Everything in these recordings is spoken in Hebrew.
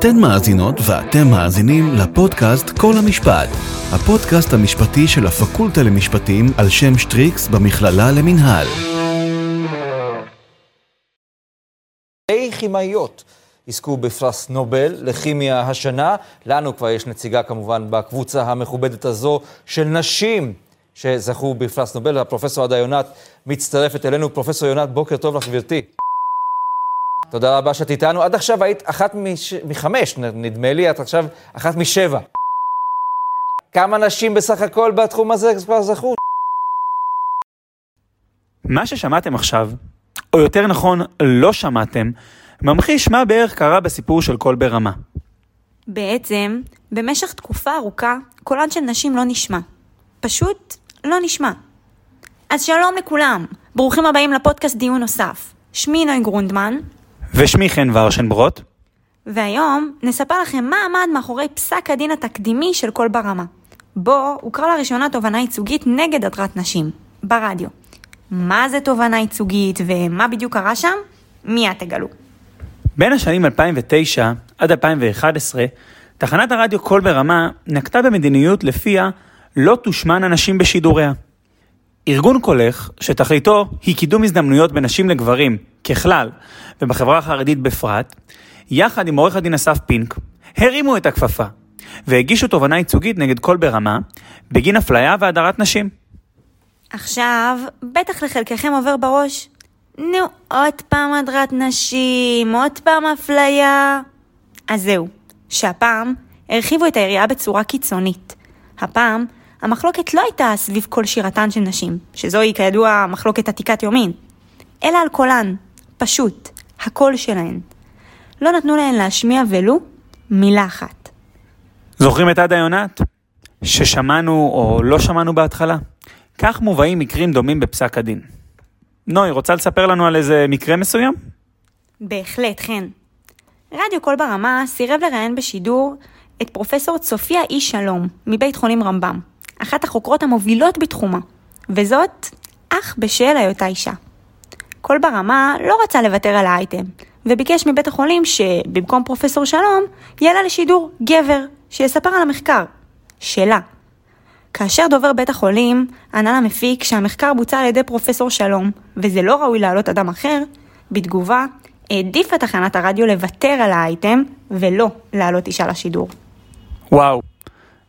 אתן מאזינות ואתם מאזינים לפודקאסט כל המשפט, הפודקאסט המשפטי של הפקולטה למשפטים על שם שטריקס במכללה למינהל. כימאיות יזכו בפרס נובל לכימיה השנה. לנו כבר יש נציגה כמובן בקבוצה המכובדת הזו של נשים שזכו בפרס נובל. הפרופסור עדה יונת מצטרפת אלינו. פרופסור יונת, בוקר טוב לך, גברתי. תודה רבה שאת איתנו. עד עכשיו היית אחת מש... מחמש, נדמה לי, את עכשיו אחת משבע. כמה נשים בסך הכל בתחום הזה כבר זכו? מה ששמעתם עכשיו, או יותר נכון, לא שמעתם, ממחיש מה בערך קרה בסיפור של קול ברמה. בעצם, במשך תקופה ארוכה, קולן של נשים לא נשמע. פשוט לא נשמע. אז שלום לכולם, ברוכים הבאים לפודקאסט דיון נוסף. שמי נוי גרונדמן. ושמי חן ורשנברוט. והיום נספר לכם מה עמד מאחורי פסק הדין התקדימי של קול ברמה. בו הוכרה לראשונה תובענה ייצוגית נגד הדרת נשים, ברדיו. מה זה תובענה ייצוגית ומה בדיוק קרה שם? מיד תגלו. בין השנים 2009 עד 2011, תחנת הרדיו קול ברמה נקטה במדיניות לפיה לא תושמן הנשים בשידוריה. ארגון קולך, שתכליתו היא קידום הזדמנויות בין נשים לגברים ככלל, ובחברה החרדית בפרט, יחד עם עורך הדין אסף פינק, הרימו את הכפפה, והגישו תובנה ייצוגית נגד קול ברמה, בגין אפליה והדרת נשים. עכשיו, בטח לחלקכם עובר בראש, נו, עוד פעם הדרת נשים, עוד פעם אפליה. אז זהו, שהפעם הרחיבו את היריעה בצורה קיצונית. הפעם, המחלוקת לא הייתה סביב כל שירתן של נשים, שזוהי כידוע מחלוקת עתיקת יומין, אלא על קולן, פשוט, הקול שלהן. לא נתנו להן להשמיע ולו מילה אחת. זוכרים את עדה יונת? ששמענו או לא שמענו בהתחלה? כך מובאים מקרים דומים בפסק הדין. נוי, רוצה לספר לנו על איזה מקרה מסוים? בהחלט, חן. רדיו קול ברמה סירב לראיין בשידור את פרופסור צופיה איש שלום, מבית חולים רמב"ם, אחת החוקרות המובילות בתחומה, וזאת אך בשל היותה אישה. קול ברמה לא רצה לוותר על האייטם, וביקש מבית החולים שבמקום פרופסור שלום, יעלה לשידור גבר, שיספר על המחקר. שלה. כאשר דובר בית החולים ענה למפיק שהמחקר בוצע על ידי פרופסור שלום, וזה לא ראוי להעלות אדם אחר, בתגובה העדיפה תחנת הרדיו לוותר על האייטם, ולא להעלות אישה לשידור. וואו,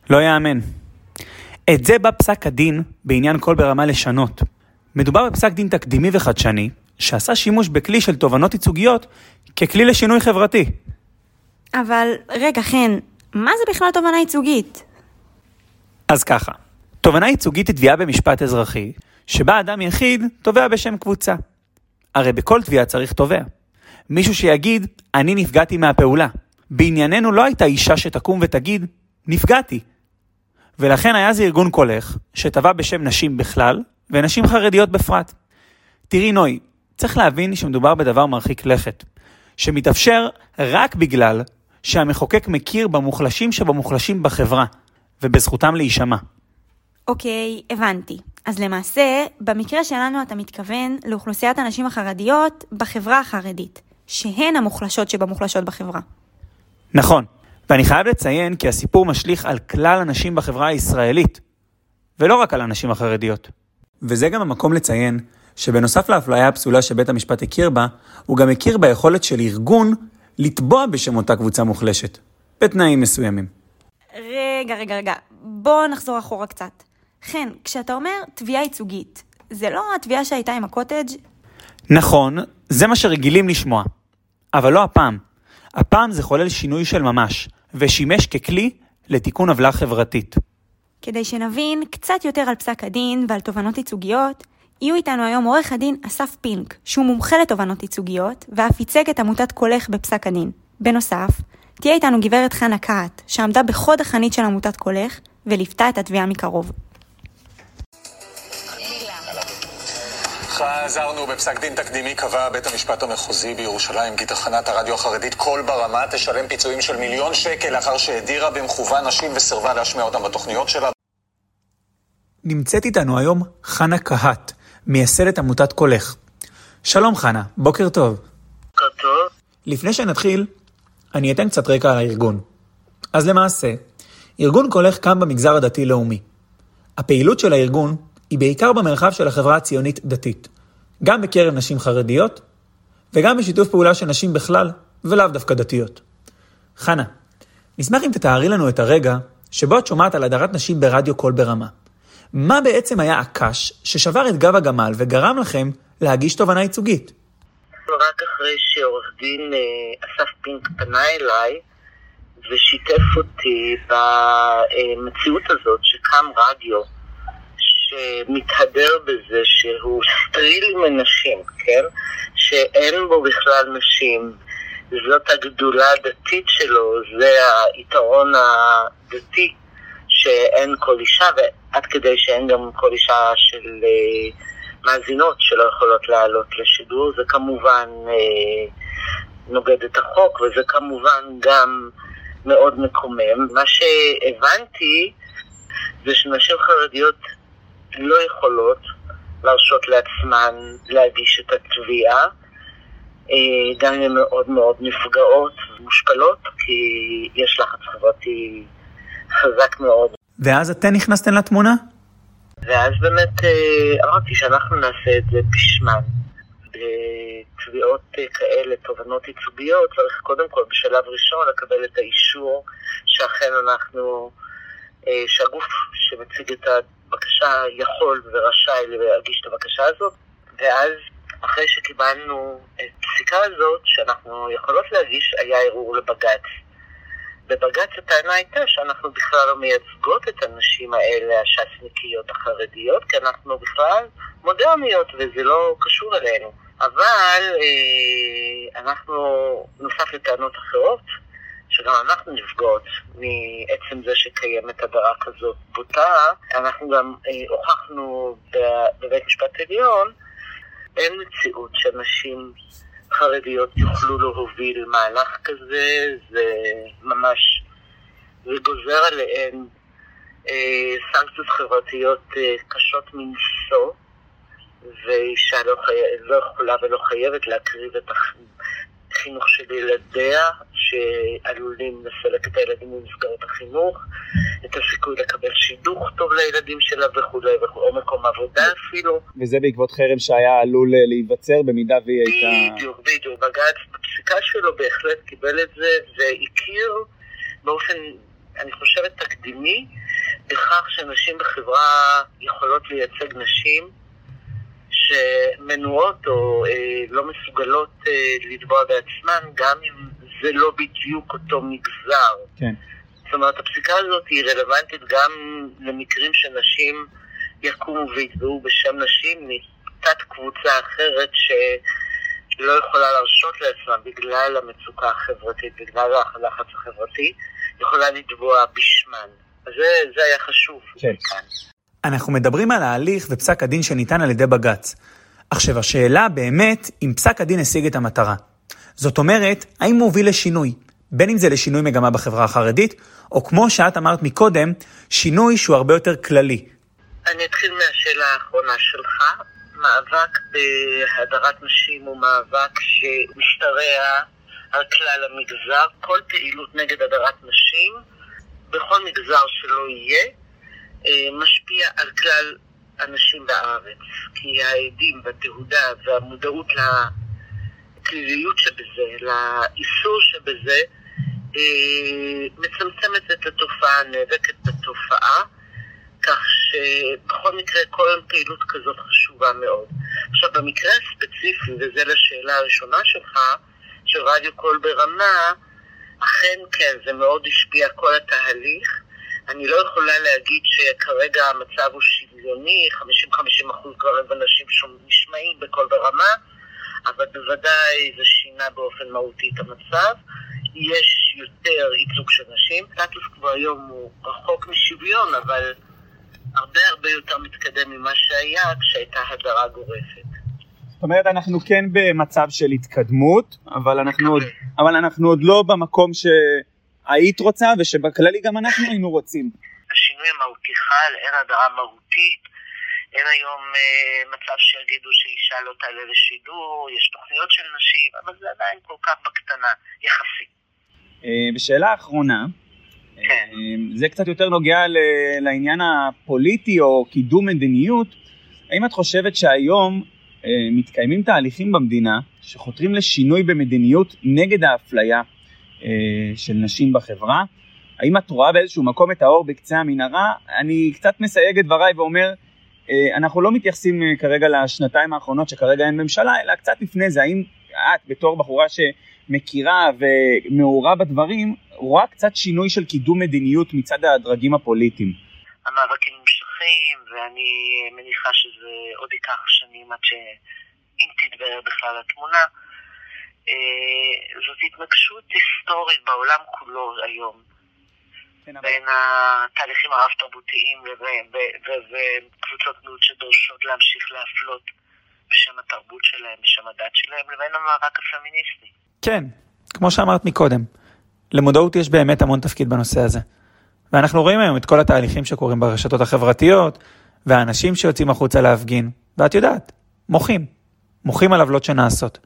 לא יאמן. את זה בא פסק הדין בעניין קול ברמה לשנות. מדובר בפסק דין תקדימי וחדשני, שעשה שימוש בכלי של תובנות ייצוגיות ככלי לשינוי חברתי. אבל רגע, חן, מה זה בכלל תובנה ייצוגית? אז ככה, תובנה ייצוגית היא תביעה במשפט אזרחי, שבה אדם יחיד תובע בשם קבוצה. הרי בכל תביעה צריך תובע. מישהו שיגיד, אני נפגעתי מהפעולה. בענייננו לא הייתה אישה שתקום ותגיד, נפגעתי. ולכן היה זה ארגון קולך, שתבע בשם נשים בכלל, ונשים חרדיות בפרט. תראי נוי, צריך להבין שמדובר בדבר מרחיק לכת, שמתאפשר רק בגלל שהמחוקק מכיר במוחלשים שבמוחלשים בחברה, ובזכותם להישמע. אוקיי, הבנתי. אז למעשה, במקרה שלנו אתה מתכוון לאוכלוסיית הנשים החרדיות בחברה החרדית, שהן המוחלשות שבמוחלשות בחברה. נכון, ואני חייב לציין כי הסיפור משליך על כלל הנשים בחברה הישראלית, ולא רק על הנשים החרדיות. וזה גם המקום לציין שבנוסף לאפליה הפסולה שבית המשפט הכיר בה, הוא גם הכיר ביכולת של ארגון לתבוע בשם אותה קבוצה מוחלשת, בתנאים מסוימים. רגע, רגע, רגע, בוא נחזור אחורה קצת. חן, כשאתה אומר תביעה ייצוגית, זה לא התביעה שהייתה עם הקוטג'? נכון, זה מה שרגילים לשמוע. אבל לא הפעם. הפעם זה חולל שינוי של ממש, ושימש ככלי לתיקון עוולה חברתית. כדי שנבין קצת יותר על פסק הדין ועל תובנות ייצוגיות, יהיו איתנו היום עורך הדין אסף פינק, שהוא מומחה לתובנות ייצוגיות, ואף ייצג את עמותת קולך בפסק הדין. בנוסף, תהיה איתנו גברת חנה קהת, שעמדה בחוד החנית של עמותת קולך, וליוותה את התביעה מקרוב. חזרנו בפסק דין תקדימי קבע בית המשפט המחוזי בירושלים כי תחנת הרדיו החרדית קול ברמה תשלם פיצויים של מיליון שקל לאחר שהדירה במכוון נשים וסירבה להשמיע אותם בתוכניות שלה. נמצאת איתנו היום חנה קהת, מייסדת עמותת קולך. שלום חנה, בוקר טוב. בוקר טוב. לפני שנתחיל, אני אתן קצת רקע על הארגון. אז למעשה, ארגון קולך קם במגזר הדתי-לאומי. הפעילות של הארגון היא בעיקר במרחב של החברה הציונית-דתית, גם בקרב נשים חרדיות, וגם בשיתוף פעולה של נשים בכלל, ולאו דווקא דתיות. חנה, נשמח אם תתארי לנו את הרגע שבו את שומעת על הדרת נשים ברדיו קול ברמה. מה בעצם היה הקש ששבר את גב הגמל וגרם לכם להגיש תובנה ייצוגית? רק אחרי שעורך דין אה, אסף פינק פנה אליי ושיתף אותי במציאות הזאת שקם רדיו שמתהדר בזה שהוא סטרילי מנשים, כן? שאין בו בכלל נשים. זאת הגדולה הדתית שלו, זה היתרון הדתי שאין כל אישה, ועד כדי שאין גם כל אישה של uh, מאזינות שלא יכולות לעלות לשידור, זה כמובן uh, נוגד את החוק, וזה כמובן גם מאוד מקומם. מה שהבנתי זה שנשים חרדיות לא יכולות להרשות לעצמן להגיש את התביעה, אה, גם אם הן מאוד מאוד נפגעות ומושפלות, כי יש לחץ חברתי חזק מאוד. ואז אתן נכנסתן לתמונה? ואז באמת אה, אמרתי שאנחנו נעשה את זה בשמן. בתביעות אה, כאלה, תובנות ייצוגיות, צריך קודם כל בשלב ראשון לקבל את האישור שאכן אנחנו, שהגוף שמציג את הבקשה יכול ורשאי להגיש את הבקשה הזאת, ואז אחרי שקיבלנו את הפסיקה הזאת, שאנחנו יכולות להגיש, היה ערעור לבג"ץ. בבג"ץ הטענה הייתה שאנחנו בכלל לא מייצגות את הנשים האלה, הש"סניקיות החרדיות, כי אנחנו בכלל מודרניות וזה לא קשור אלינו. אבל אה, אנחנו, נוסף לטענות אחרות, שגם אנחנו נפגעות מעצם זה שקיימת הדרה כזאת בוטה. אנחנו גם אה, הוכחנו בבית משפט עליון, אין מציאות שנשים חרדיות יוכלו להוביל מהלך כזה, זה ממש, זה גוזר עליהן אה, סנקציות חברתיות אה, קשות מנשוא, ואישה לא, חי... לא יכולה ולא חייבת להקריב את החינוך של ילדיה, שעלולים לסלק את הילדים ממסגרת החינוך, את הסיכוי לקבל שידוך טוב לילדים שלה וכולי, או מקום עבודה אפילו. וזה בעקבות חרם שהיה עלול אה, להיווצר במידה והיא הייתה... בדיוק, בדיוק. בג"ץ בפסיקה שלו בהחלט קיבל את זה והכיר באופן, אני חושבת, תקדימי, בכך שנשים בחברה יכולות לייצג נשים. שמנועות או אה, לא מסוגלות אה, לתבוע בעצמן, גם אם זה לא בדיוק אותו מגזר. כן. זאת אומרת, הפסיקה הזאת היא רלוונטית גם למקרים שנשים יקומו ויתבעו בשם נשים מתת קבוצה אחרת שלא יכולה להרשות לעצמה בגלל המצוקה החברתית, בגלל הלחץ החברתי, יכולה לתבוע בשמן. זה, זה היה חשוב כן. כאן. אנחנו מדברים על ההליך ופסק הדין שניתן על ידי בג"ץ. עכשיו, השאלה באמת, אם פסק הדין השיג את המטרה. זאת אומרת, האם הוא הוביל לשינוי? בין אם זה לשינוי מגמה בחברה החרדית, או כמו שאת אמרת מקודם, שינוי שהוא הרבה יותר כללי. אני אתחיל מהשאלה האחרונה שלך. מאבק בהדרת נשים הוא מאבק שמשתרע על כלל המגזר. כל פעילות נגד הדרת נשים, בכל מגזר שלא יהיה, משפיע על כלל הנשים בארץ. כי העדים והתהודה והמודעות לפליליות שבזה, לאיסור שבזה, אה, מצמצמת את התופעה, נאבקת בתופעה, כך שבכל מקרה כל פעילות כזאת חשובה מאוד. עכשיו, במקרה הספציפי, וזה לשאלה הראשונה שלך, של רדיו קול ברמה, אכן כן, זה מאוד השפיע כל התהליך. אני לא יכולה להגיד שכרגע המצב הוא שוויוני, 50-50 אחוז גברים ונשים נשמעים בקול ברמה, אבל בוודאי זה שינה באופן מהותי את המצב. יש יותר ייצוג של נשים. סטטוס קוו היום הוא רחוק משוויון, אבל הרבה הרבה יותר מתקדם ממה שהיה כשהייתה הדרה גורפת. זאת אומרת, אנחנו כן במצב של התקדמות, אבל אנחנו, עוד, אבל אנחנו עוד לא במקום שהיית רוצה ושבכללי גם אנחנו היינו רוצים. השינוי המהותי חל, אין הדרה מהותית, אין היום אה, מצב שיגידו שאישה לא תעלה לשידור, יש תוכניות של נשים, אבל זה עדיין כל כך בקטנה, יחסית. ושאלה אחרונה, כן. זה קצת יותר נוגע לעניין הפוליטי או קידום מדיניות. האם את חושבת שהיום מתקיימים תהליכים במדינה שחותרים לשינוי במדיניות נגד האפליה של נשים בחברה? האם את רואה באיזשהו מקום את האור בקצה המנהרה? אני קצת מסייג את דבריי ואומר, אנחנו לא מתייחסים כרגע לשנתיים האחרונות שכרגע אין ממשלה, אלא קצת לפני זה, האם את בתור בחורה שמכירה ומעורה בדברים, רואה קצת שינוי של קידום מדיניות מצד הדרגים הפוליטיים? המאבקים נמשכים, ואני מניחה שזה עוד ייקח שנים עד שאם תתברר בכלל התמונה. זאת התנגשות היסטורית בעולם כולו היום. כן, בין התהליכים הרב-תרבותיים וקבוצות מיעוט שדורשות להמשיך להפלות בשם התרבות שלהם, בשם הדת שלהם, לבין המאבק הפמיניסטי. כן, כמו שאמרת מקודם, למודעות יש באמת המון תפקיד בנושא הזה. ואנחנו רואים היום את כל התהליכים שקורים ברשתות החברתיות, והאנשים שיוצאים החוצה להפגין, ואת יודעת, מוחים. מוחים על עוולות שנעשות.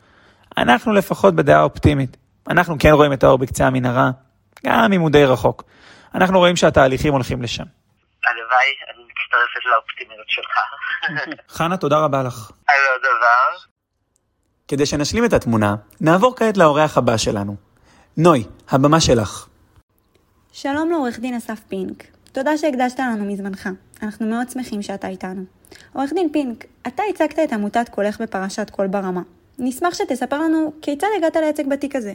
אנחנו לפחות בדעה אופטימית. אנחנו כן רואים את האור בקצה המנהרה, גם אם הוא די רחוק. אנחנו רואים שהתהליכים הולכים לשם. הלוואי, אני מצטרפת לאופטימיות שלך. חנה, תודה רבה לך. על עוד דבר. כדי שנשלים את התמונה, נעבור כעת לאורח הבא שלנו. נוי, הבמה שלך. שלום לעורך דין אסף פינק. תודה שהקדשת לנו מזמנך. אנחנו מאוד שמחים שאתה איתנו. עורך דין פינק, אתה ייצגת את עמותת קולך בפרשת קול ברמה. נשמח שתספר לנו כיצד הגעת לייצג בתיק הזה.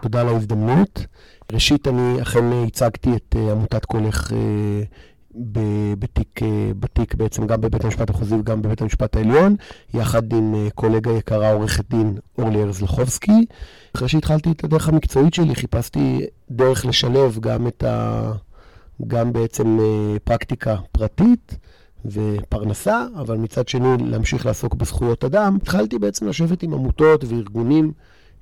תודה על ההזדמנות. ראשית, אני אכן ייצגתי את אה, עמותת קולך אה, בתיק, אה, בתיק בעצם גם בבית המשפט המחוזי וגם בבית המשפט העליון, יחד עם קולגה יקרה עורכת דין אורלי ארז לחובסקי. אחרי שהתחלתי את הדרך המקצועית שלי, חיפשתי דרך לשלב גם את ה... גם בעצם פרקטיקה פרטית ופרנסה, אבל מצד שני להמשיך לעסוק בזכויות אדם. התחלתי בעצם לשבת עם עמותות וארגונים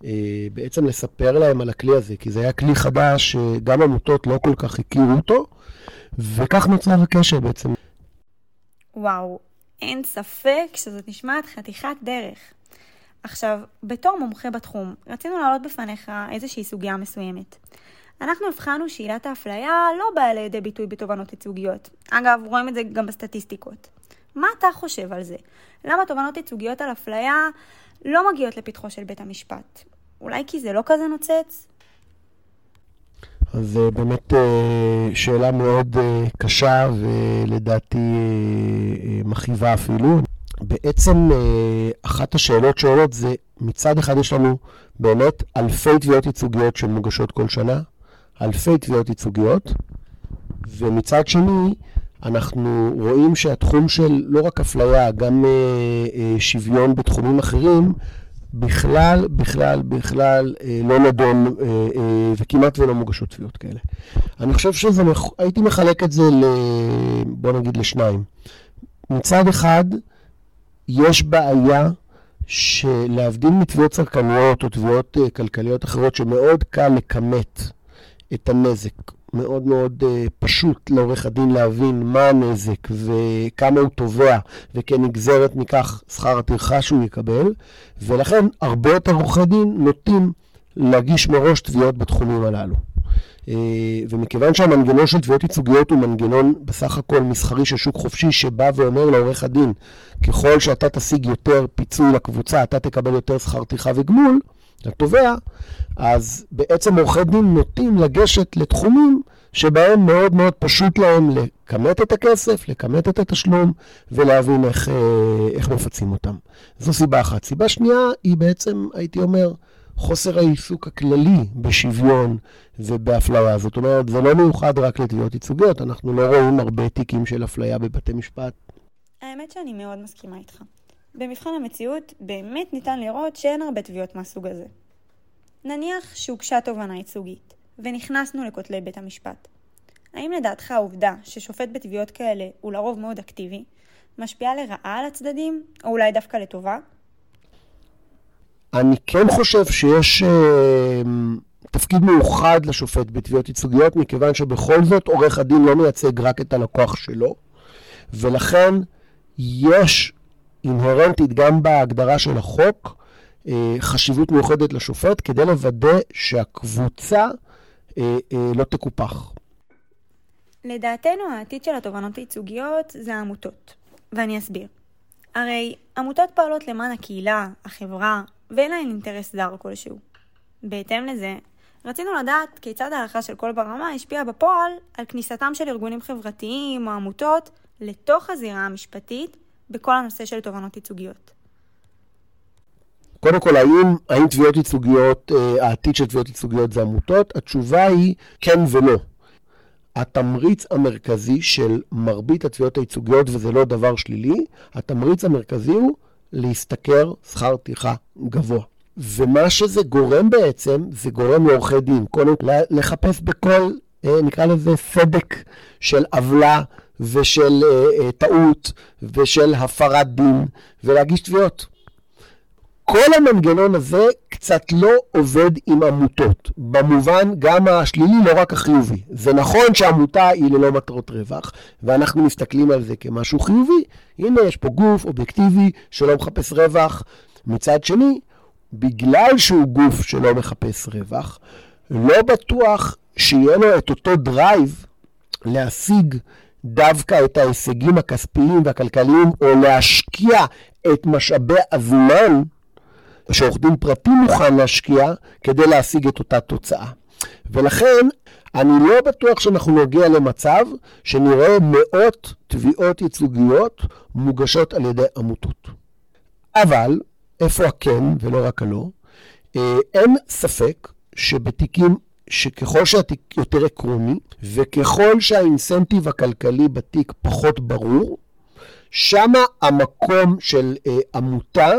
אה, בעצם לספר להם על הכלי הזה, כי זה היה כלי חדש שגם עמותות לא כל כך הכירו אותו, וכך נוצר הקשר בעצם. וואו, אין ספק שזאת נשמעת חתיכת דרך. עכשיו, בתור מומחה בתחום, רצינו להעלות בפניך איזושהי סוגיה מסוימת. אנחנו הבחנו שעילת האפליה לא באה לידי ביטוי בתובנות ייצוגיות. אגב, רואים את זה גם בסטטיסטיקות. מה אתה חושב על זה? למה תובנות ייצוגיות על אפליה לא מגיעות לפתחו של בית המשפט. אולי כי זה לא כזה נוצץ? אז אה, באמת אה, שאלה מאוד אה, קשה ולדעתי מכאיבה אפילו. בעצם אחת השאלות שעולות זה, מצד אחד יש לנו באמת אלפי תביעות ייצוגיות שמוגשות כל שנה, אלפי תביעות ייצוגיות, ומצד שני, אנחנו רואים שהתחום של לא רק אפליה, גם אה, אה, שוויון בתחומים אחרים, בכלל, בכלל, בכלל אה, לא נדון אה, אה, וכמעט ולא מוגשות תביעות כאלה. אני חושב שזה, הייתי מחלק את זה, ל, בוא נגיד, לשניים. מצד אחד, יש בעיה שלהבדיל מתביעות צרכניות או תביעות אה, כלכליות אחרות, שמאוד קל לכמת את הנזק מאוד מאוד uh, פשוט לעורך הדין להבין מה הנזק וכמה הוא תובע, וכנגזרת מכך שכר הטרחה שהוא יקבל, ולכן הרבה יותר עורכי דין נוטים להגיש מראש תביעות בתחומים הללו. Uh, ומכיוון שהמנגנון של תביעות ייצוגיות הוא מנגנון בסך הכל מסחרי של שוק חופשי שבא ואומר לעורך הדין, ככל שאתה תשיג יותר פיצוי לקבוצה, אתה תקבל יותר שכר טרחה וגמול, לתובע, אז בעצם עורכי דין נוטים לגשת לתחומים שבהם מאוד מאוד פשוט להם לכמת את הכסף, לכמת את התשלום ולהבין איך, אה, איך מפצים אותם. זו סיבה אחת. סיבה שנייה היא בעצם, הייתי אומר, חוסר העיסוק הכללי בשוויון ובאפליה. זאת אומרת, זה לא מיוחד רק לתביעות ייצוגיות, אנחנו לא רואים הרבה תיקים של אפליה בבתי משפט. האמת שאני מאוד מסכימה איתך. במבחן המציאות באמת ניתן לראות שאין הרבה תביעות מהסוג הזה. נניח שהוגשה תובנה ייצוגית, ונכנסנו לכותלי בית המשפט. האם לדעתך העובדה ששופט בתביעות כאלה הוא לרוב מאוד אקטיבי, משפיעה לרעה על הצדדים, או אולי דווקא לטובה? אני כן חושב שיש אה, תפקיד מיוחד לשופט בתביעות ייצוגיות, מכיוון שבכל זאת עורך הדין לא מייצג רק את הלקוח שלו, ולכן יש אינהרנטית גם בהגדרה של החוק, אה, חשיבות מיוחדת לשופט כדי לוודא שהקבוצה אה, אה, לא תקופח. לדעתנו העתיד של התובענות הייצוגיות זה העמותות, ואני אסביר. הרי עמותות פועלות למען הקהילה, החברה, ואין להן אינטרס זר כלשהו. בהתאם לזה, רצינו לדעת כיצד ההלכה של כל ברמה השפיעה בפועל על כניסתם של ארגונים חברתיים או עמותות לתוך הזירה המשפטית בכל הנושא של תובענות ייצוגיות. קודם כל, האם, האם תביעות ייצוגיות, אה, העתיד של תביעות ייצוגיות זה עמותות? התשובה היא כן ולא. התמריץ המרכזי של מרבית התביעות הייצוגיות, וזה לא דבר שלילי, התמריץ המרכזי הוא להשתכר שכר טרחה גבוה. ומה שזה גורם בעצם, זה גורם לעורכי דין, קודם כל לחפש בכל, אה, נקרא לזה סדק של עוולה ושל אה, אה, טעות ושל הפרת דין, ולהגיש תביעות. כל המנגנון הזה קצת לא עובד עם עמותות, במובן גם השלילי, לא רק החיובי. זה נכון שעמותה היא ללא מטרות רווח, ואנחנו מסתכלים על זה כמשהו חיובי. הנה, יש פה גוף אובייקטיבי שלא מחפש רווח. מצד שני, בגלל שהוא גוף שלא מחפש רווח, לא בטוח שיהיה לו את אותו drive להשיג דווקא את ההישגים הכספיים והכלכליים, או להשקיע את משאבי הזמן שעורך דין פרטי מוכן להשקיע כדי להשיג את אותה תוצאה. ולכן, אני לא בטוח שאנחנו נגיע למצב שנראה מאות תביעות ייצוגיות מוגשות על ידי עמותות. אבל, איפה הכן ולא רק הלא? אה, אין ספק שבתיקים שככל שהתיק יותר עקרוני, וככל שהאינסנטיב הכלכלי בתיק פחות ברור, שמה המקום של אה, עמותה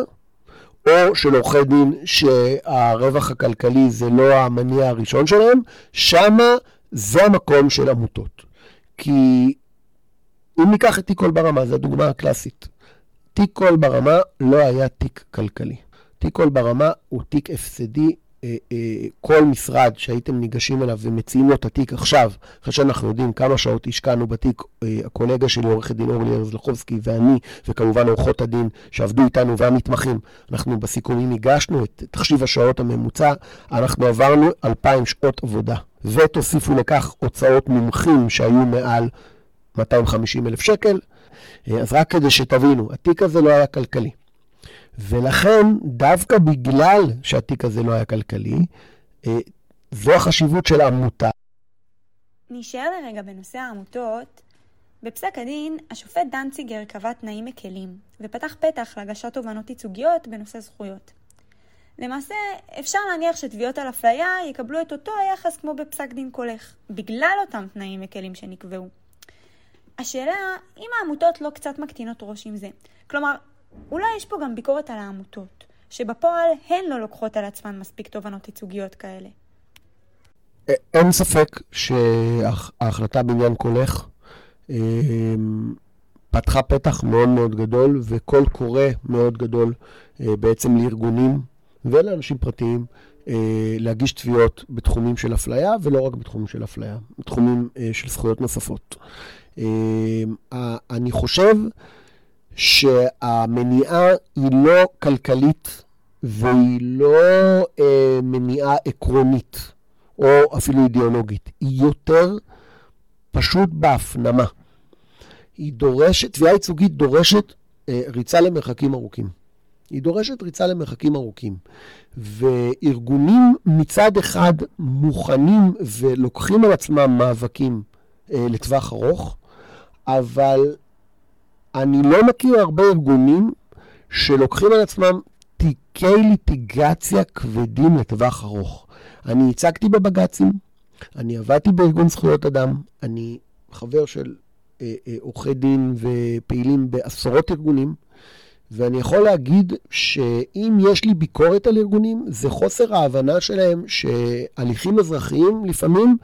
או של עורכי דין שהרווח הכלכלי זה לא המניע הראשון שלהם, שמה זה המקום של עמותות. כי אם ניקח את תיק קול ברמה, זו הדוגמה הקלאסית. תיק קול ברמה לא היה תיק כלכלי. תיק קול ברמה הוא תיק הפסדי כל משרד שהייתם ניגשים אליו ומציעים לו את התיק עכשיו, אחרי שאנחנו יודעים כמה שעות השקענו בתיק, אה, הקולגה שלי, עורכת דין אורלי ארז לחובסקי, ואני, וכמובן עורכות הדין שעבדו איתנו והמתמחים, אנחנו בסיכומים הגשנו את תחשיב השעות הממוצע, אנחנו עברנו 2,000 שעות עבודה. ותוסיפו לכך הוצאות מומחים שהיו מעל 250 אלף שקל. אז רק כדי שתבינו, התיק הזה לא היה כלכלי. ולכן, דווקא בגלל שהתיק הזה לא היה כלכלי, אה, זו החשיבות של העמותה. נשאר לרגע בנושא העמותות. בפסק הדין, השופט דנציגר קבע תנאים מקלים, ופתח פתח להגשת תובענות ייצוגיות בנושא זכויות. למעשה, אפשר להניח שתביעות על אפליה יקבלו את אותו היחס כמו בפסק דין קולך, בגלל אותם תנאים מקלים שנקבעו. השאלה, אם העמותות לא קצת מקטינות ראש עם זה. כלומר, אולי יש פה גם ביקורת על העמותות, שבפועל הן לא לוקחות על עצמן מספיק תובנות ייצוגיות כאלה. אין ספק שההחלטה בעניין קולך פתחה פתח מאוד מאוד גדול וקול קורא מאוד גדול בעצם לארגונים ולאנשים פרטיים להגיש תביעות בתחומים של אפליה ולא רק בתחומים של אפליה, בתחומים של זכויות נוספות. אני חושב שהמניעה היא לא כלכלית והיא לא אה, מניעה עקרונית או אפילו אידיאולוגית, היא יותר פשוט בהפנמה. היא דורשת, תביעה ייצוגית דורשת אה, ריצה למרחקים ארוכים. היא דורשת ריצה למרחקים ארוכים. וארגונים מצד אחד מוכנים ולוקחים על עצמם מאבקים אה, לטווח ארוך, אבל אני לא מכיר הרבה ארגונים שלוקחים על עצמם תיקי ליטיגציה כבדים לטווח ארוך. אני הצגתי בבג"צים, אני עבדתי בארגון זכויות אדם, אני חבר של אה, אה, עורכי דין ופעילים בעשרות ארגונים, ואני יכול להגיד שאם יש לי ביקורת על ארגונים, זה חוסר ההבנה שלהם שהליכים אזרחיים לפעמים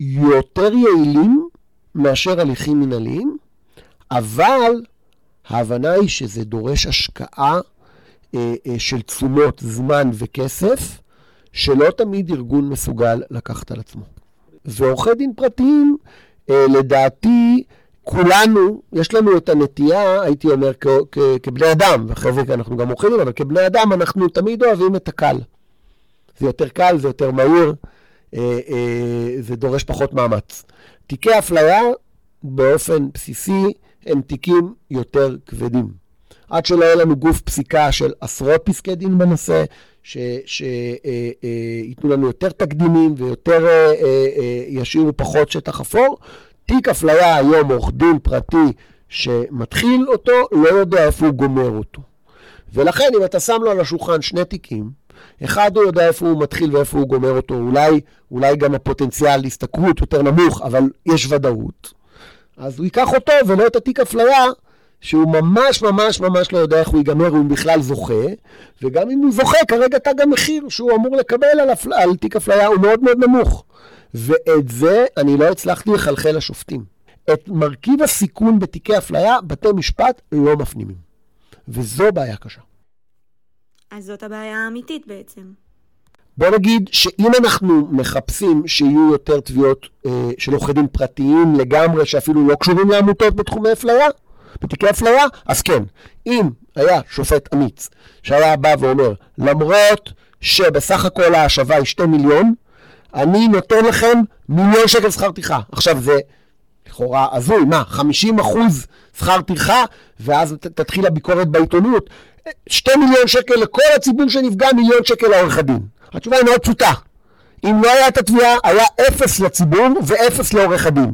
יותר יעילים מאשר הליכים מנהליים, אבל ההבנה היא שזה דורש השקעה אה, אה, של תשומות, זמן וכסף, שלא תמיד ארגון מסוגל לקחת על עצמו. ועורכי דין פרטיים, אה, לדעתי, כולנו, יש לנו את הנטייה, הייתי אומר, כ- כ- כבני אדם, ואחרי זה אנחנו גם אוכלים, אבל כבני אדם אנחנו תמיד אוהבים את הקל. זה יותר קל, זה יותר מהיר, זה דורש פחות מאמץ. תיקי אפליה, באופן בסיסי, הם תיקים יותר כבדים. עד שלא יהיה לנו גוף פסיקה של עשרות פסקי דין בנושא, שייתנו לנו יותר תקדימים ויותר אה, אה, אה, ישאירו פחות שטח אפור. תיק אפליה היום, עורך דין פרטי שמתחיל אותו, לא יודע איפה הוא גומר אותו. ולכן אם אתה שם לו על השולחן שני תיקים, אחד הוא יודע איפה הוא מתחיל ואיפה הוא גומר אותו, אולי, אולי גם הפוטנציאל להשתכרות יותר נמוך, אבל יש ודאות. אז הוא ייקח אותו ולא את התיק אפליה, שהוא ממש ממש ממש לא יודע איך הוא ייגמר, הוא בכלל זוכה, וגם אם הוא זוכה, כרגע תג המחיר שהוא אמור לקבל על, אפל... על תיק אפליה הוא מאוד מאוד נמוך. ואת זה אני לא הצלחתי לחלחל לשופטים. את מרכיב הסיכון בתיקי אפליה, בתי משפט לא מפנימים. וזו בעיה קשה. אז זאת הבעיה האמיתית בעצם. בוא נגיד שאם אנחנו מחפשים שיהיו יותר תביעות אה, של עורכי דין פרטיים לגמרי, שאפילו לא קשורים לעמותות בתחומי אפליה, בתיקי אפליה, אז כן. אם היה שופט אמיץ שהיה בא ואומר, למרות שבסך הכל ההשבה היא 2 מיליון, אני נותן לכם מיליון שקל שכר טרחה. עכשיו זה לכאורה הזוי, מה, 50 אחוז שכר טרחה, ואז ת, תתחיל הביקורת בעיתונות. 2 מיליון שקל לכל הציבור שנפגע, מיליון שקל לעורך הדין. התשובה היא מאוד פשוטה. אם לא היה את התביעה, היה אפס לציבור ואפס לעורך הדין.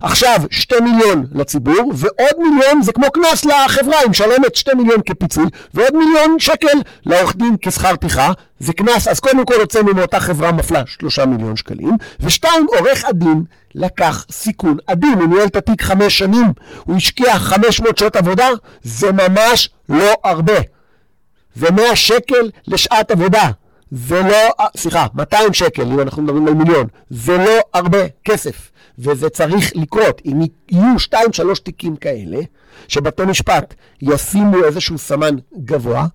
עכשיו, שתי מיליון לציבור, ועוד מיליון זה כמו קנס לחברה, היא משלמת שתי מיליון כפיצוי, ועוד מיליון שקל לעורך דין כשכר טרחה, זה קנס, אז קודם כל הוצאנו מאותה חברה מפלה שלושה מיליון שקלים, ושתיים, עורך הדין לקח סיכון אדיר, הוא ניהל את התיק חמש שנים, הוא השקיע חמש מאות שעות עבודה, זה ממש לא הרבה. זה מאה שקל לשעת עבודה. זה לא, סליחה, 200 שקל, אם אנחנו מדברים על מיליון, זה לא הרבה כסף. וזה צריך לקרות. אם יהיו שתיים, שלוש תיקים כאלה, שבתי משפט ישימו איזשהו סמן גבוה,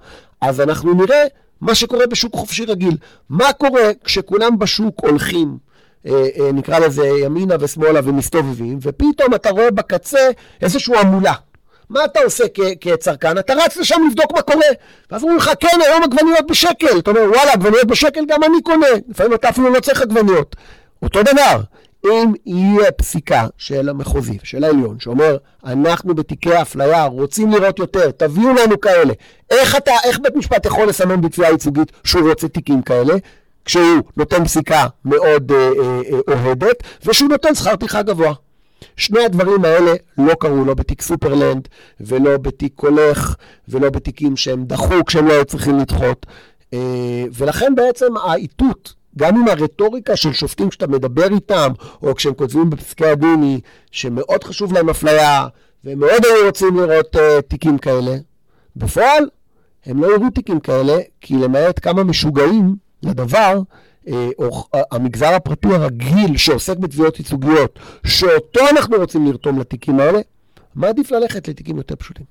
אז אנחנו נראה מה שקורה בשוק חופשי רגיל. מה קורה כשכולם בשוק הולכים, אה, אה, נקרא לזה ימינה ושמאלה ומסתובבים, ופתאום אתה רואה בקצה איזושהי המולה. מה אתה עושה כצרכן? אתה רץ לשם לבדוק מה קורה. ואז אומרים לך, כן, היום עגבניות בשקל. אתה אומר, וואלה, עגבניות בשקל גם אני קונה. לפעמים אתה אפילו לא צריך עגבניות. אותו דבר, אם יהיה פסיקה של המחוזי ושל העליון שאומר, אנחנו בתיקי אפליה רוצים לראות יותר, תביאו לנו כאלה. איך, אתה, איך בית משפט יכול לסמן בתביעה ייצוגית שהוא רוצה תיקים כאלה? כשהוא נותן פסיקה מאוד אה, אה, אה, אוהדת, ושהוא נותן שכר טרחה גבוה. שני הדברים האלה לא קרו, לא בתיק סופרלנד, ולא בתיק הולך, ולא בתיקים שהם דחו כשהם לא היו צריכים לדחות. אה, ולכן בעצם האיתות גם עם הרטוריקה של שופטים כשאתה מדבר איתם, או כשהם כותבים בפסקי הדין היא שמאוד חשוב להם אפליה, והם מאוד היו רוצים לראות uh, תיקים כאלה, בפועל הם לא יראו תיקים כאלה, כי למעט כמה משוגעים לדבר, או המגזר הפרטי הרגיל שעוסק בתביעות ייצוגיות, שאותו אנחנו רוצים לרתום לתיקים האלה, מה עדיף ללכת לתיקים יותר פשוטים?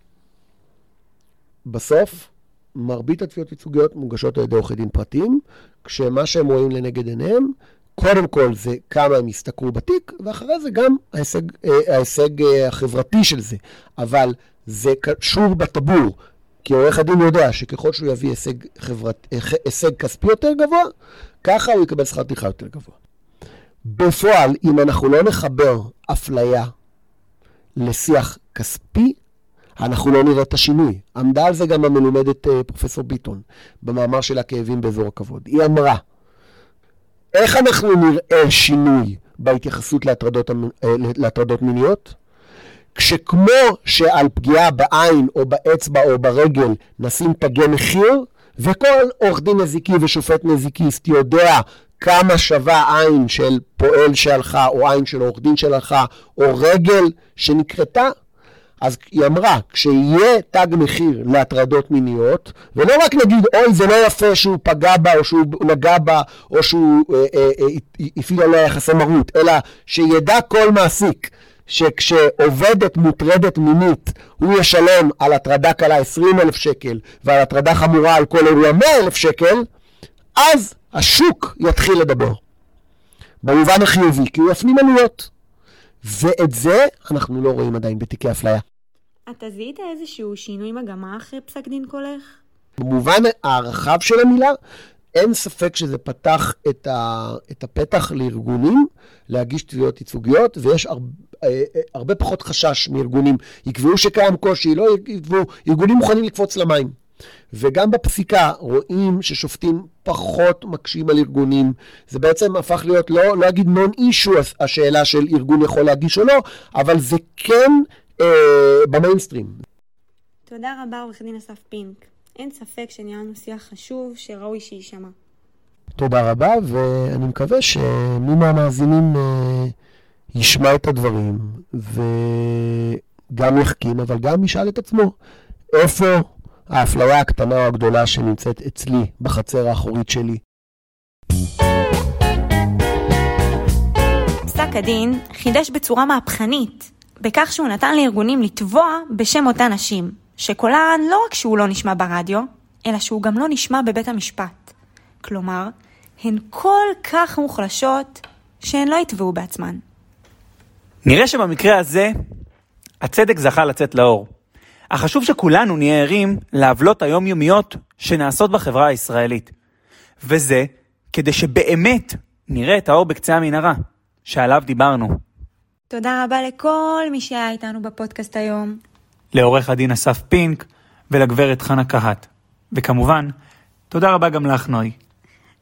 בסוף, מרבית התביעות ייצוגיות מוגשות על ידי עורכי דין פרטיים, כשמה שהם רואים לנגד עיניהם, קודם כל זה כמה הם ישתכרו בתיק, ואחרי זה גם ההישג, אה, ההישג אה, החברתי של זה. אבל זה קשור בטבור, כי עורך הדין יודע שככל שהוא יביא הישג, חברת, אה, הישג כספי יותר גבוה, ככה הוא יקבל שכר טרחה יותר גבוה. בפועל, אם אנחנו לא נחבר אפליה לשיח כספי, אנחנו לא נראה את השינוי. עמדה על זה גם המלומדת אה, פרופסור ביטון, במאמר של הכאבים באזור הכבוד. היא אמרה, איך אנחנו נראה שינוי בהתייחסות להטרדות, אה, להטרדות מיניות? כשכמו שעל פגיעה בעין או באצבע או ברגל נשים תגי מחיר, וכל עורך דין נזיקי ושופט נזיקיסט יודע כמה שווה עין של פועל שהלכה, או עין של עורך דין שהלכה, או רגל שנקרתה, אז היא אמרה, כשיהיה תג מחיר להטרדות מיניות, ולא רק נגיד, אוי, זה לא יפה שהוא פגע בה, או שהוא נגע בה, או שהוא אה, אה, אה, הפעיל עליה יחסי מרות, אלא שידע כל מעסיק שכשעובדת מוטרדת מינית, הוא ישלם על הטרדה קלה 20 אלף שקל, ועל הטרדה חמורה על כל אירוע 100 אלף שקל, אז השוק יתחיל לדבר. במובן החיובי, כי הוא יפנים עלויות. ואת זה אנחנו לא רואים עדיין בתיקי אפליה. אתה זיהית איזשהו שינוי מגמה אחרי פסק דין קולך? במובן הרחב של המילה, אין ספק שזה פתח את, ה, את הפתח לארגונים להגיש תביעות ייצוגיות, ויש הרבה, אה, הרבה פחות חשש מארגונים. יקבעו שקיים קושי, לא יקבעו, ארגונים מוכנים לקפוץ למים. וגם בפסיקה רואים ששופטים פחות מקשים על ארגונים. זה בעצם הפך להיות, לא, לא אגיד נון אישו השאלה של ארגון יכול להגיש או לא, אבל זה כן אה, במיינסטרים. תודה רבה, עורך דין אסף פינק. אין ספק שניהלנו שיח חשוב שראוי שיישמע. תודה רבה, ואני מקווה שמי מהמאזינים אה, ישמע את הדברים, וגם יחכים, אבל גם ישאל את עצמו, איפה האפליה הקטנה או הגדולה שנמצאת אצלי, בחצר האחורית שלי. פסק הדין חידש בצורה מהפכנית, בכך שהוא נתן לארגונים לתבוע בשם אותן נשים, שקולן לא רק שהוא לא נשמע ברדיו, אלא שהוא גם לא נשמע בבית המשפט. כלומר, הן כל כך מוחלשות שהן לא יתבעו בעצמן. נראה שבמקרה הזה, הצדק זכה לצאת לאור. אך חשוב שכולנו נהיה ערים לעוולות היומיומיות שנעשות בחברה הישראלית. וזה כדי שבאמת נראה את האור בקצה המנהרה, שעליו דיברנו. תודה רבה לכל מי שהיה איתנו בפודקאסט היום. לעורך הדין אסף פינק ולגברת חנה קהת. וכמובן, תודה רבה גם לך, נוי.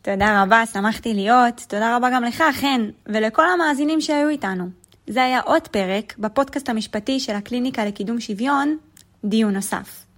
תודה רבה, שמחתי להיות. תודה רבה גם לך, חן, ולכל המאזינים שהיו איתנו. זה היה עוד פרק בפודקאסט המשפטי של הקליניקה לקידום שוויון, דיון נוסף.